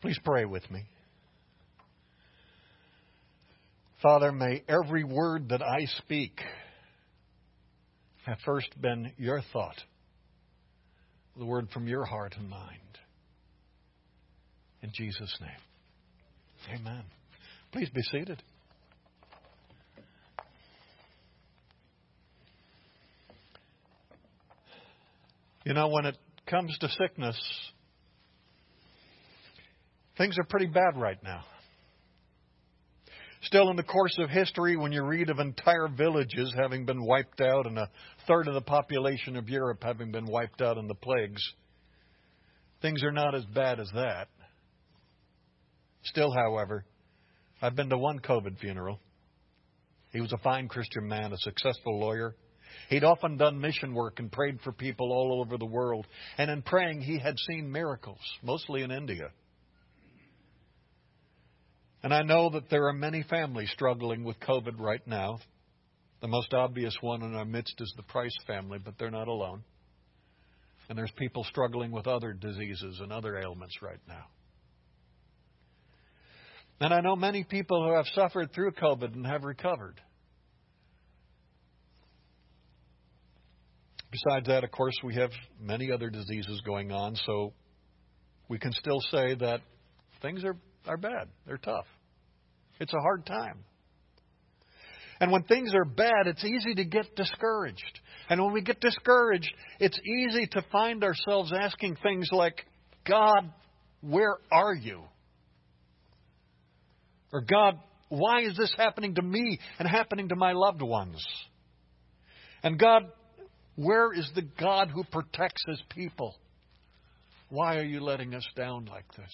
Please pray with me. Father, may every word that I speak have first been your thought, the word from your heart and mind. In Jesus' name, amen. Please be seated. You know, when it comes to sickness, things are pretty bad right now. Still, in the course of history, when you read of entire villages having been wiped out and a third of the population of Europe having been wiped out in the plagues, things are not as bad as that. Still, however, I've been to one COVID funeral. He was a fine Christian man, a successful lawyer. He'd often done mission work and prayed for people all over the world. And in praying, he had seen miracles, mostly in India. And I know that there are many families struggling with COVID right now. The most obvious one in our midst is the Price family, but they're not alone. And there's people struggling with other diseases and other ailments right now. And I know many people who have suffered through COVID and have recovered. Besides that, of course, we have many other diseases going on, so we can still say that things are, are bad. They're tough. It's a hard time. And when things are bad, it's easy to get discouraged. And when we get discouraged, it's easy to find ourselves asking things like, God, where are you? Or, God, why is this happening to me and happening to my loved ones? And, God, where is the God who protects his people? Why are you letting us down like this?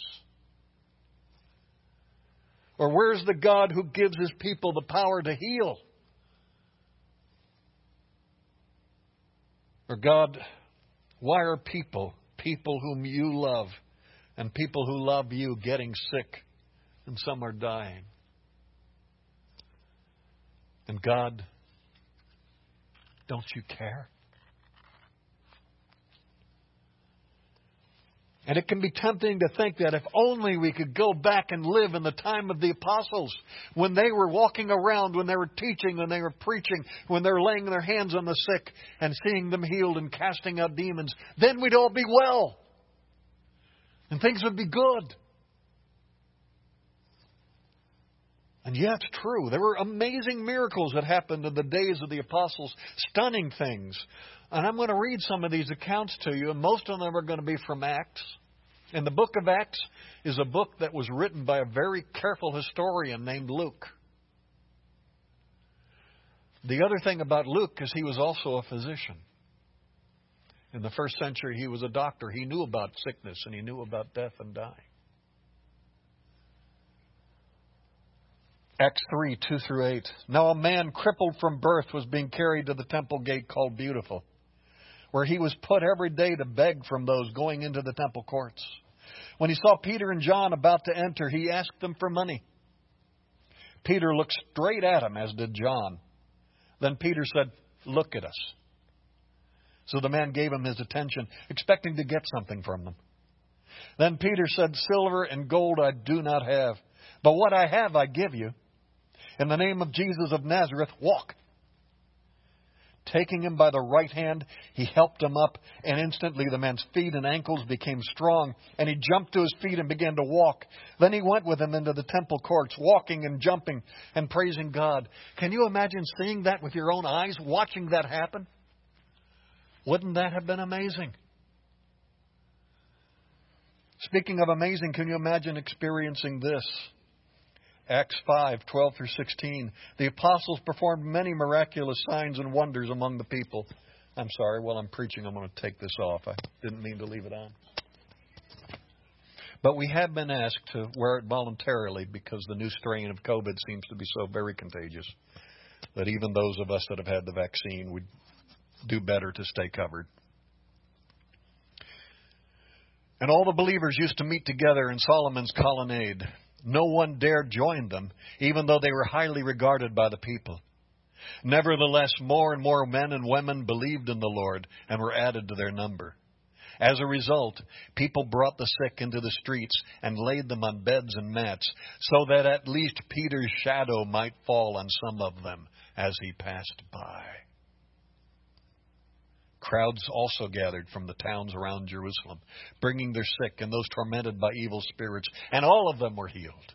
Or where's the God who gives his people the power to heal? Or God, why are people, people whom you love, and people who love you getting sick, and some are dying? And God, don't you care? And it can be tempting to think that if only we could go back and live in the time of the apostles, when they were walking around, when they were teaching, when they were preaching, when they were laying their hands on the sick and seeing them healed and casting out demons, then we'd all be well. And things would be good. And yet, true. There were amazing miracles that happened in the days of the apostles, stunning things. And I'm going to read some of these accounts to you, and most of them are going to be from Acts. And the book of Acts is a book that was written by a very careful historian named Luke. The other thing about Luke is he was also a physician. In the first century, he was a doctor. He knew about sickness and he knew about death and dying. Acts 3 2 through 8. Now a man crippled from birth was being carried to the temple gate called Beautiful where he was put every day to beg from those going into the temple courts. When he saw Peter and John about to enter, he asked them for money. Peter looked straight at him, as did John. Then Peter said, Look at us. So the man gave him his attention, expecting to get something from them. Then Peter said, Silver and gold I do not have, but what I have I give you. In the name of Jesus of Nazareth, walk. Taking him by the right hand, he helped him up, and instantly the man's feet and ankles became strong, and he jumped to his feet and began to walk. Then he went with him into the temple courts, walking and jumping and praising God. Can you imagine seeing that with your own eyes, watching that happen? Wouldn't that have been amazing? Speaking of amazing, can you imagine experiencing this? Acts 5, 12 through 16. The apostles performed many miraculous signs and wonders among the people. I'm sorry, while I'm preaching, I'm going to take this off. I didn't mean to leave it on. But we have been asked to wear it voluntarily because the new strain of COVID seems to be so very contagious that even those of us that have had the vaccine would do better to stay covered. And all the believers used to meet together in Solomon's colonnade. No one dared join them, even though they were highly regarded by the people. Nevertheless, more and more men and women believed in the Lord and were added to their number. As a result, people brought the sick into the streets and laid them on beds and mats, so that at least Peter's shadow might fall on some of them as he passed by. Crowds also gathered from the towns around Jerusalem, bringing their sick and those tormented by evil spirits, and all of them were healed.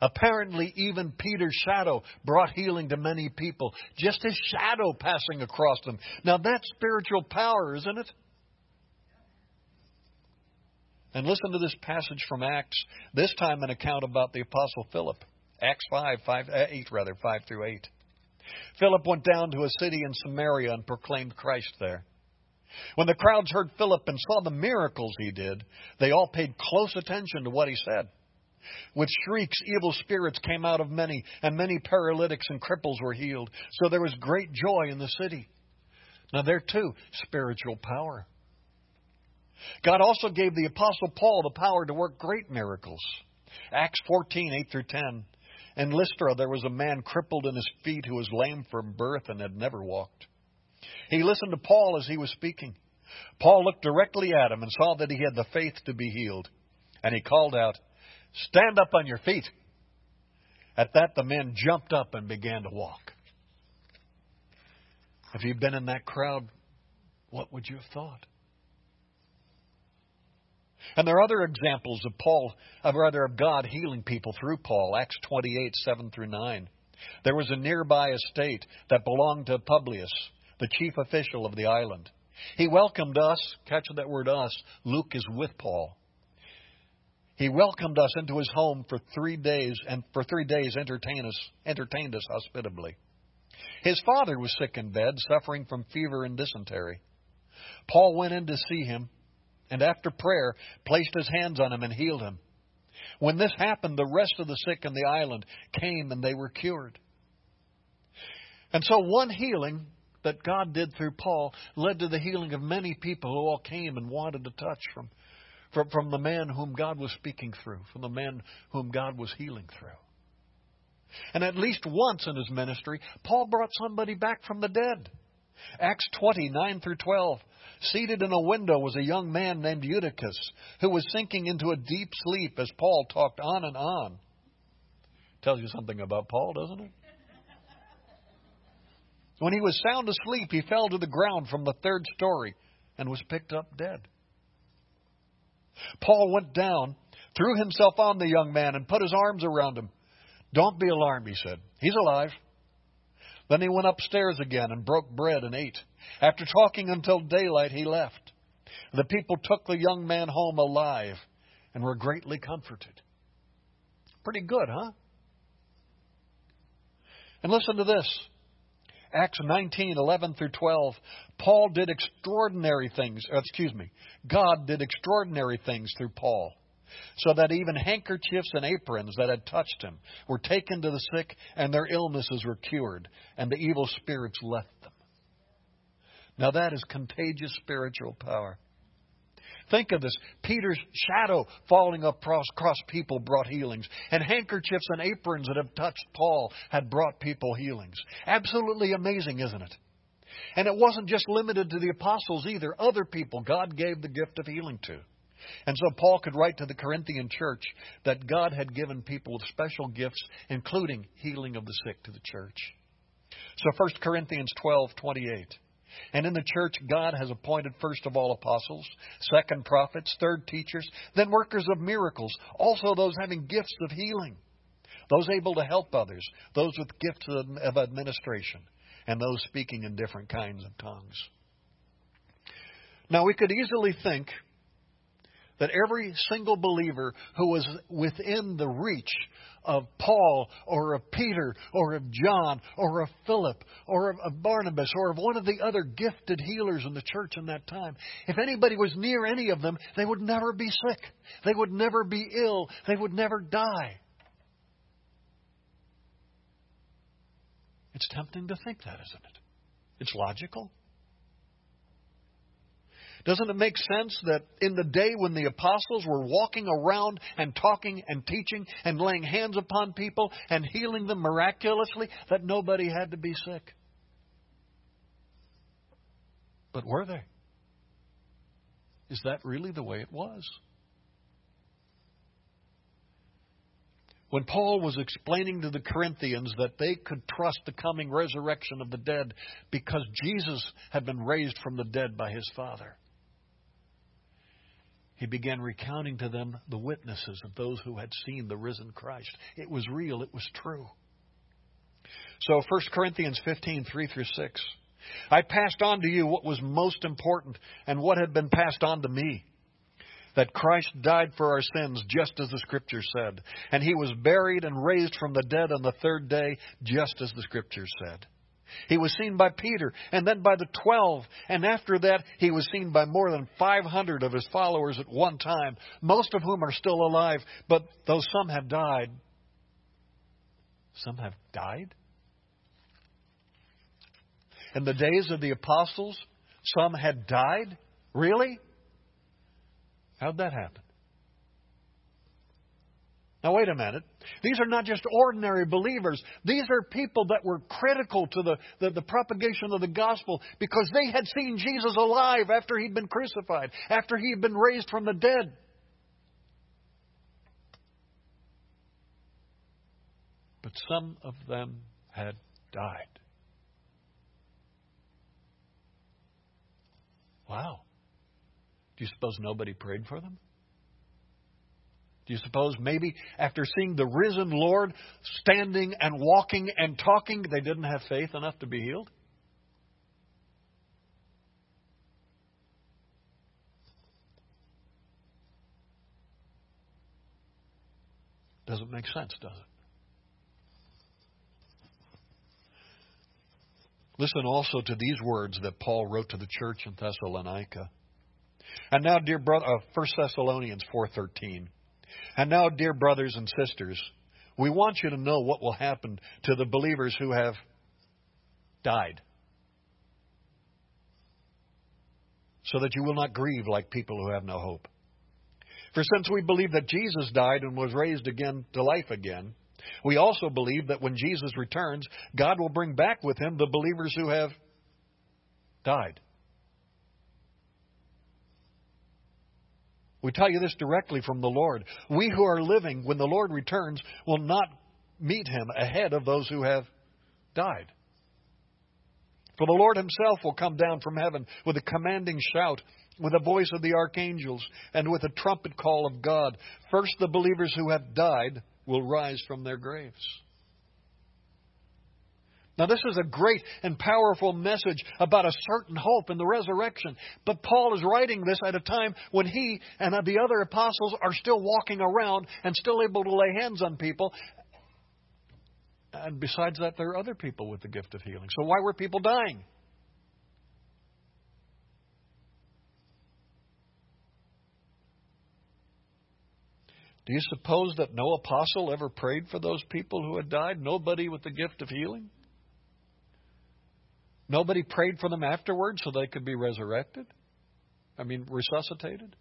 Apparently, even Peter's shadow brought healing to many people, just his shadow passing across them. Now, that's spiritual power, isn't it? And listen to this passage from Acts, this time an account about the Apostle Philip. Acts 5, 5 uh, 8 rather, 5 through 8. Philip went down to a city in Samaria and proclaimed Christ there. When the crowds heard Philip and saw the miracles he did, they all paid close attention to what he said. With shrieks, evil spirits came out of many, and many paralytics and cripples were healed. So there was great joy in the city. Now, there too, spiritual power. God also gave the Apostle Paul the power to work great miracles. Acts 14, 8 through 10. In Lystra, there was a man crippled in his feet who was lame from birth and had never walked. He listened to Paul as he was speaking. Paul looked directly at him and saw that he had the faith to be healed. And he called out, Stand up on your feet. At that, the man jumped up and began to walk. If you'd been in that crowd, what would you have thought? And there are other examples of Paul, of rather of God healing people through Paul. Acts 28, 7 through 9. There was a nearby estate that belonged to Publius, the chief official of the island. He welcomed us, catch that word us, Luke is with Paul. He welcomed us into his home for three days, and for three days entertained us, entertained us hospitably. His father was sick in bed, suffering from fever and dysentery. Paul went in to see him, and after prayer, placed his hands on him and healed him. When this happened, the rest of the sick in the island came and they were cured. And so, one healing that God did through Paul led to the healing of many people who all came and wanted to touch from from, from the man whom God was speaking through, from the man whom God was healing through. And at least once in his ministry, Paul brought somebody back from the dead. Acts 20, 9 through 12. Seated in a window was a young man named Eutychus, who was sinking into a deep sleep as Paul talked on and on. Tells you something about Paul, doesn't it? When he was sound asleep, he fell to the ground from the third story and was picked up dead. Paul went down, threw himself on the young man, and put his arms around him. Don't be alarmed, he said. He's alive. Then he went upstairs again and broke bread and ate. After talking until daylight, he left. The people took the young man home alive and were greatly comforted. Pretty good, huh? And listen to this. Acts 19, 11 through 12, Paul did extraordinary things, uh, excuse me, God did extraordinary things through Paul, so that even handkerchiefs and aprons that had touched him were taken to the sick, and their illnesses were cured, and the evil spirits left them. Now that is contagious spiritual power. Think of this. Peter's shadow falling across, people brought healings. And handkerchiefs and aprons that have touched Paul had brought people healings. Absolutely amazing, isn't it? And it wasn't just limited to the apostles either. Other people God gave the gift of healing to. And so Paul could write to the Corinthian church that God had given people with special gifts, including healing of the sick to the church. So 1 Corinthians 12:28. And in the church, God has appointed first of all apostles, second prophets, third teachers, then workers of miracles, also those having gifts of healing, those able to help others, those with gifts of administration, and those speaking in different kinds of tongues. Now, we could easily think that every single believer who was within the reach of Paul or of Peter or of John or of Philip or of, Barnabas or of one of the other gifted healers in the church in that time, if anybody was near any of them, they would never be sick. They would never be ill. They would never die. It's tempting to think that, isn't it? It's logical. Doesn't it make sense that in the day when the apostles were walking around and talking and teaching and laying hands upon people and healing them miraculously, that nobody had to be sick? But were they? Is that really the way it was? When Paul was explaining to the Corinthians that they could trust the coming resurrection of the dead because Jesus had been raised from the dead by his Father, he began recounting to them the witnesses of those who had seen the risen Christ. It was real, it was true. So 1 Corinthians 15, 3 through 6. I passed on to you what was most important and what had been passed on to me. That Christ died for our sins, just as the Scripture said. And he was buried and raised from the dead on the third day, just as the Scripture said. He was seen by Peter and then by the twelve, and after that he was seen by more than 500 of his followers at one time, most of whom are still alive, but though some have died, some have died? In the days of the apostles, some had died? Really? How'd that happen? Now, wait a minute. These are not just ordinary believers. These are people that were critical to the, the, the, propagation of the gospel because they had seen Jesus alive after he'd been crucified, after he had been raised from the dead. But some of them had died. Wow. Do you suppose nobody prayed for them? Do you suppose maybe after seeing the risen Lord standing and walking and talking, they didn't have faith enough to be healed? Doesn't make sense, does it? Listen also to these words that Paul wrote to the church in Thessalonica. And now, dear brother, uh, 1 Thessalonians 4:13. And now, dear brothers and sisters, we want you to know what will happen to the believers who have died, so that you will not grieve like people who have no hope. For since we believe that Jesus died and was raised again to life again, we also believe that when Jesus returns, God will bring back with him the believers who have died. We tell you this directly from the Lord. We who are living when the Lord returns will not meet him ahead of those who have died. For the Lord himself will come down from heaven with a commanding shout, with the voice of the archangels, and with a trumpet call of God. First, the believers who have died will rise from their graves. Now, this is a great and powerful message about a certain hope in the resurrection. But Paul is writing this at a time when he and the other apostles are still walking around and still able to lay hands on people. And besides that, there are other people with the gift of healing. So, why were people dying? Do you suppose that no apostle ever prayed for those people who had died? Nobody with the gift of healing? Nobody prayed for them afterwards so they could be resurrected? I mean, resuscitated?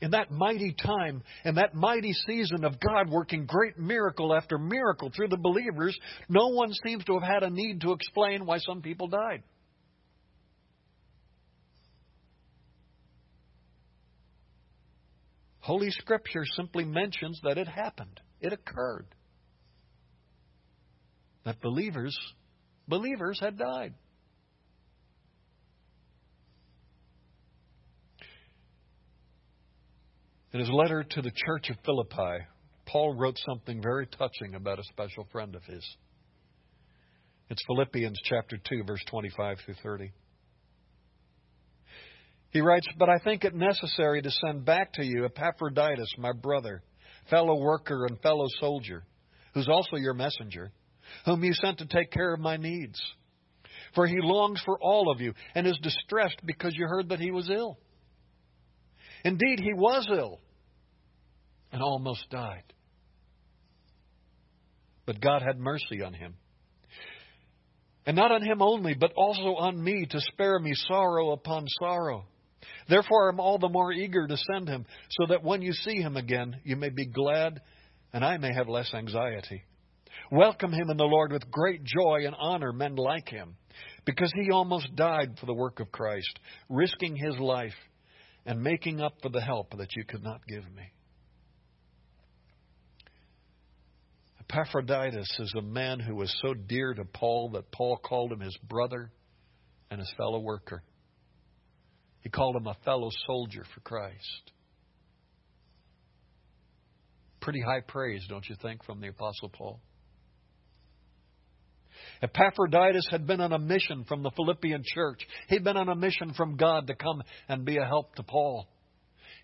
In that mighty time, in that mighty season of God working great miracle after miracle through the believers, no one seems to have had a need to explain why some people died. Holy Scripture simply mentions that it happened, it occurred. That believers, believers had died. In his letter to the church of Philippi, Paul wrote something very touching about a special friend of his. It's Philippians chapter 2, verse 25 through 30. He writes, But I think it necessary to send back to you Epaphroditus, my brother, fellow worker and fellow soldier, who's also your messenger, whom you sent to take care of my needs. For he longs for all of you and is distressed because you heard that he was ill. Indeed, he was ill and almost died. But God had mercy on him. And not on him only, but also on me to spare me sorrow upon sorrow. Therefore, I'm all the more eager to send him, so that when you see him again, you may be glad and I may have less anxiety. Welcome him in the Lord with great joy and honor men like him, because he almost died for the work of Christ, risking his life and making up for the help that you could not give me. Epaphroditus is a man who was so dear to Paul that Paul called him his brother and his fellow worker. He called him a fellow soldier for Christ. Pretty high praise, don't you think, from the Apostle Paul? Epaphroditus had been on a mission from the Philippian church. He'd been on a mission from God to come and be a help to Paul.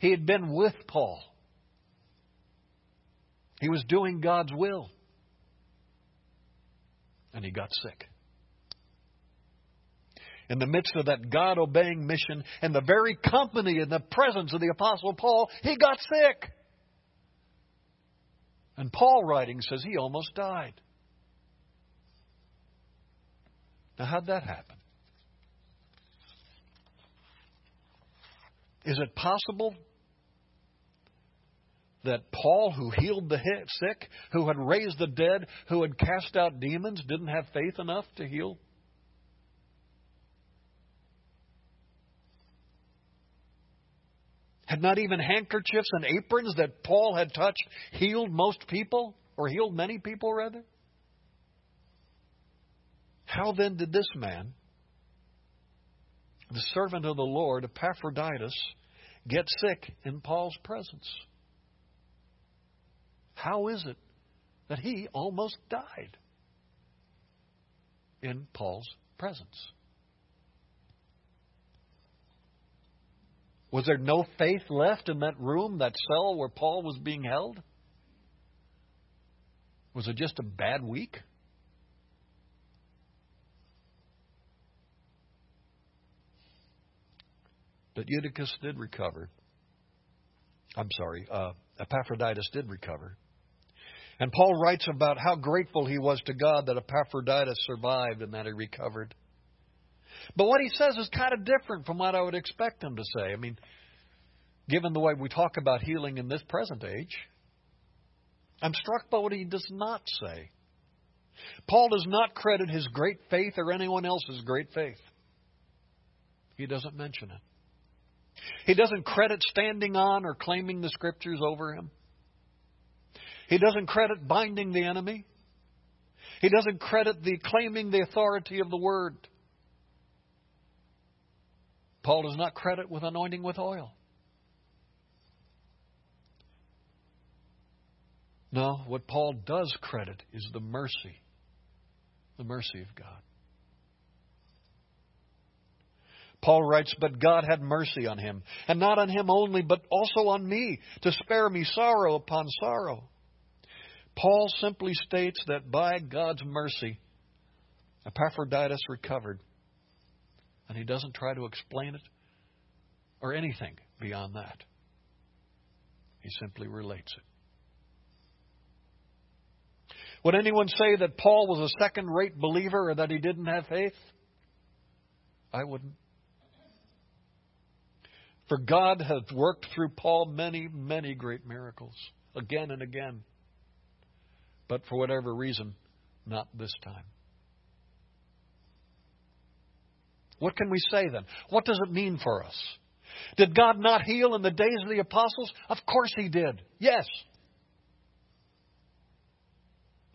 He had been with Paul. He was doing God's will. And he got sick. In the midst of that God obeying mission, in the very company and the presence of the Apostle Paul, he got sick. And Paul, writing, says he almost died. Now, how'd that happen? Is it possible that Paul, who healed the sick, who had raised the dead, who had cast out demons, didn't have faith enough to heal? Had not even handkerchiefs and aprons that Paul had touched healed most people, or healed many people, rather? How then did this man, the servant of the Lord, Epaphroditus, get sick in Paul's presence? How is it that he almost died in Paul's presence? Was there no faith left in that room, that cell where Paul was being held? Was it just a bad week? But Eutychus did recover. I'm sorry, uh, Epaphroditus did recover. And Paul writes about how grateful he was to God that Epaphroditus survived and that he recovered. But what he says is kind of different from what I would expect him to say. I mean, given the way we talk about healing in this present age, I'm struck by what he does not say. Paul does not credit his great faith or anyone else's great faith. He doesn't mention it. He doesn't credit standing on or claiming the scriptures over him. He doesn't credit binding the enemy. He doesn't credit the claiming the authority of the word. Paul does not credit with anointing with oil. No, what Paul does credit is the mercy, the mercy of God. Paul writes, But God had mercy on him, and not on him only, but also on me, to spare me sorrow upon sorrow. Paul simply states that by God's mercy, Epaphroditus recovered. And he doesn't try to explain it or anything beyond that. He simply relates it. Would anyone say that Paul was a second rate believer or that he didn't have faith? I wouldn't. For God has worked through Paul many, many great miracles, again and again. But for whatever reason, not this time. What can we say then? What does it mean for us? Did God not heal in the days of the apostles? Of course He did. Yes.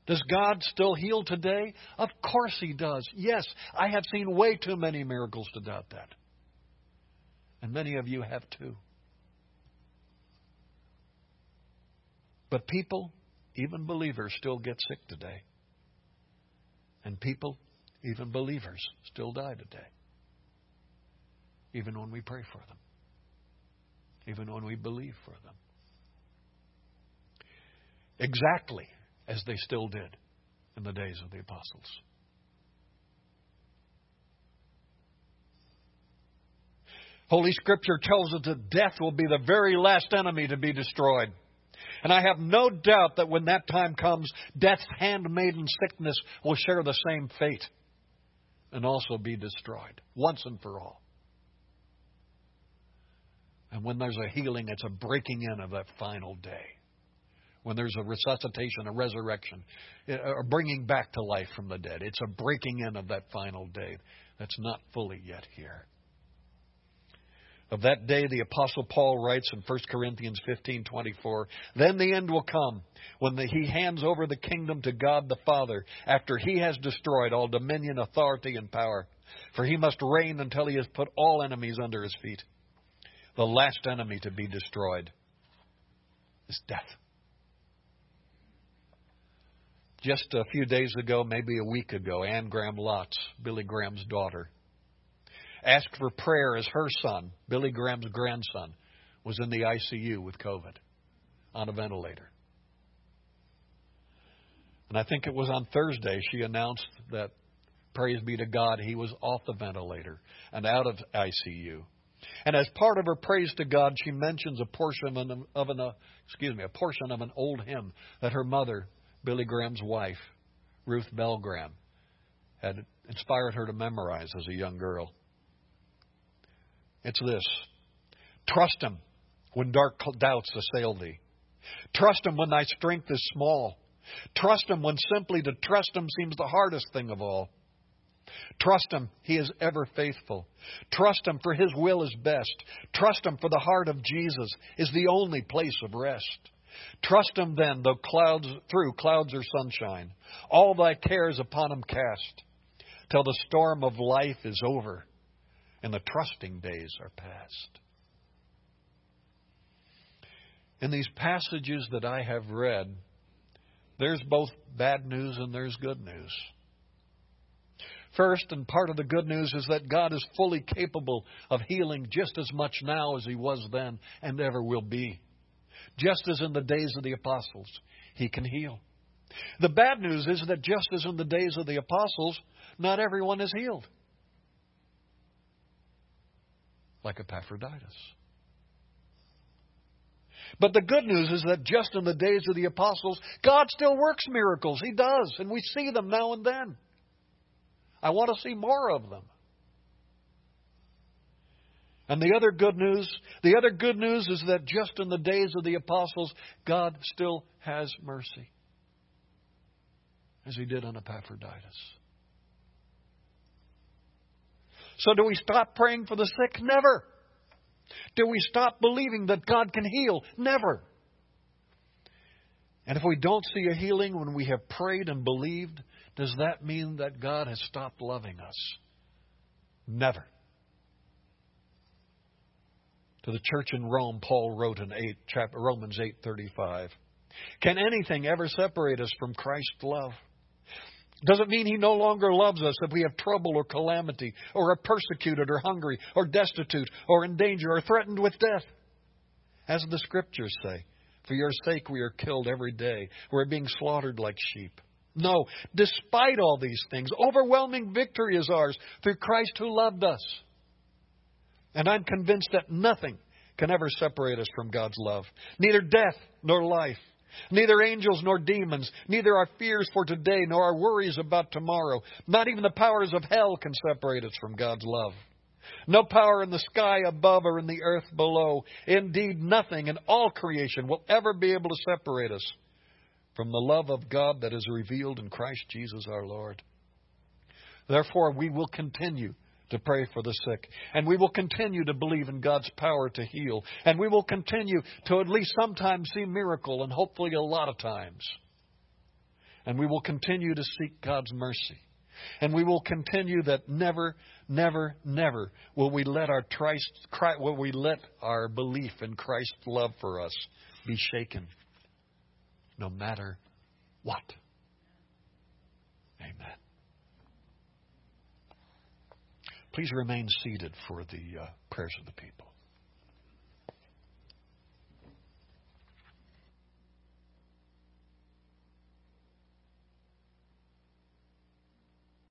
Does God still heal today? Of course He does. Yes. I have seen way too many miracles to doubt that. And many of you have too. But people, even believers, still get sick today. And people, even believers, still die today. Even when we pray for them. Even when we believe for them. Exactly as they still did in the days of the apostles. Holy Scripture tells us that death will be the very last enemy to be destroyed. And I have no doubt that when that time comes, death's handmaiden sickness will share the same fate and also be destroyed once and for all. And when there's a healing, it's a breaking in of that final day. When there's a resuscitation, a resurrection, eh, a bringing back to life from the dead, it's a breaking in of that final day that's not fully yet here. Of that day, the Apostle Paul writes in 1 Corinthians 15:24, "Then the end will come when the, he hands over the kingdom to God the Father after he has destroyed all dominion, authority, and power. For he must reign until he has put all enemies under his feet. The last enemy to be destroyed is death." Just a few days ago, maybe a week ago, Anne Graham Lotz, Billy Graham's daughter, asked for prayer as her son, Billy Graham's grandson, was in the ICU with COVID on a ventilator. And I think it was on Thursday she announced that, praise be to God, he was off the ventilator and out of ICU. And as part of her praise to God, she mentions a portion of an, of an uh, excuse me, a portion of an old hymn that her mother, Billy Graham's wife, Ruth Bell Graham, had inspired her to memorize as a young girl. It's this Trust Him when dark doubts assail thee. Trust Him when thy strength is small. Trust Him when simply to trust Him seems the hardest thing of all. Trust Him, He is ever faithful. Trust Him, for His will is best. Trust Him, for the heart of Jesus is the only place of rest. Trust Him then, though clouds through clouds or sunshine, all thy cares upon Him cast, till the storm of life is over and the trusting days are past. In these passages that I have read, there's both bad news and there's good news. First, and part of the good news is that God is fully capable of healing just as much now as He was then and ever will be. Just as in the days of the apostles, He can heal. The bad news is that just as in the days of the apostles, not everyone is healed like Epaphroditus. But the good news is that just in the days of the apostles, God still works miracles. He does, and we see them now and then. I want to see more of them. And the other good news, the other good news is that just in the days of the apostles, God still has mercy. As he did on Epaphroditus. So do we stop praying for the sick? Never. Do we stop believing that God can heal? Never. And if we don't see a healing when we have prayed and believed, does that mean that God has stopped loving us? Never. To the church in Rome, Paul wrote in 8, chapter, Romans 8:35, "Can anything ever separate us from Christ's love?" Doesn't mean he no longer loves us if we have trouble or calamity, or are persecuted, or hungry, or destitute, or in danger, or threatened with death. As the scriptures say, for your sake we are killed every day. We're being slaughtered like sheep. No, despite all these things, overwhelming victory is ours through Christ who loved us. And I'm convinced that nothing can ever separate us from God's love. Neither death nor life Neither angels nor demons, neither our fears for today nor our worries about tomorrow, not even the powers of hell can separate us from God's love. No power in the sky above or in the earth below. Indeed, nothing in all creation will ever be able to separate us from the love of God that is revealed in Christ Jesus our Lord. Therefore, we will continue to pray for the sick. And we will continue to believe in God's power to heal. And we will continue to at least sometimes see miracle and hopefully a lot of times. And we will continue to seek God's mercy. And we will continue that never, never, never will we let our Christ, will we let our belief in Christ's love for us be shaken, no matter what. Amen. Please remain seated for the uh, prayers of the people.